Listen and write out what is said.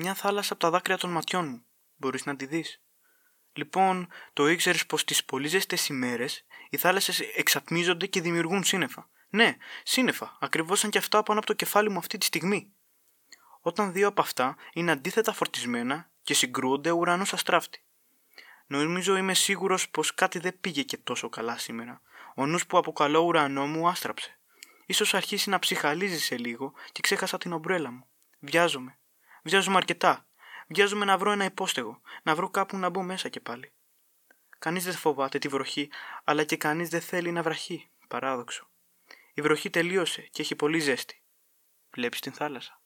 Μια θάλασσα από τα δάκρυα των ματιών μου. Μπορείς να τη δεις. Λοιπόν, το ήξερες πως τις πολύ ζεστές ημέρες οι θάλασσες εξατμίζονται και δημιουργούν σύννεφα. Ναι, σύννεφα, ακριβώ σαν και αυτά πάνω από το κεφάλι μου αυτή τη στιγμή. Όταν δύο από αυτά είναι αντίθετα φορτισμένα και συγκρούονται ουρανός αστράφτη. Νομίζω είμαι σίγουρος πως κάτι δεν πήγε και τόσο καλά σήμερα. Ο νους που αποκαλώ ουρανό μου άστραψε. σω αρχίσει να ψυχαλίζει σε λίγο και ξέχασα την ομπρέλα μου. Βιάζομαι. Βιάζομαι αρκετά. Βιάζομαι να βρω ένα υπόστεγο, να βρω κάπου να μπω μέσα και πάλι. Κανείς δεν φοβάται τη βροχή, αλλά και κανείς δεν θέλει να βραχεί. Παράδοξο. Η βροχή τελείωσε και έχει πολύ ζέστη. Βλέπεις την θάλασσα.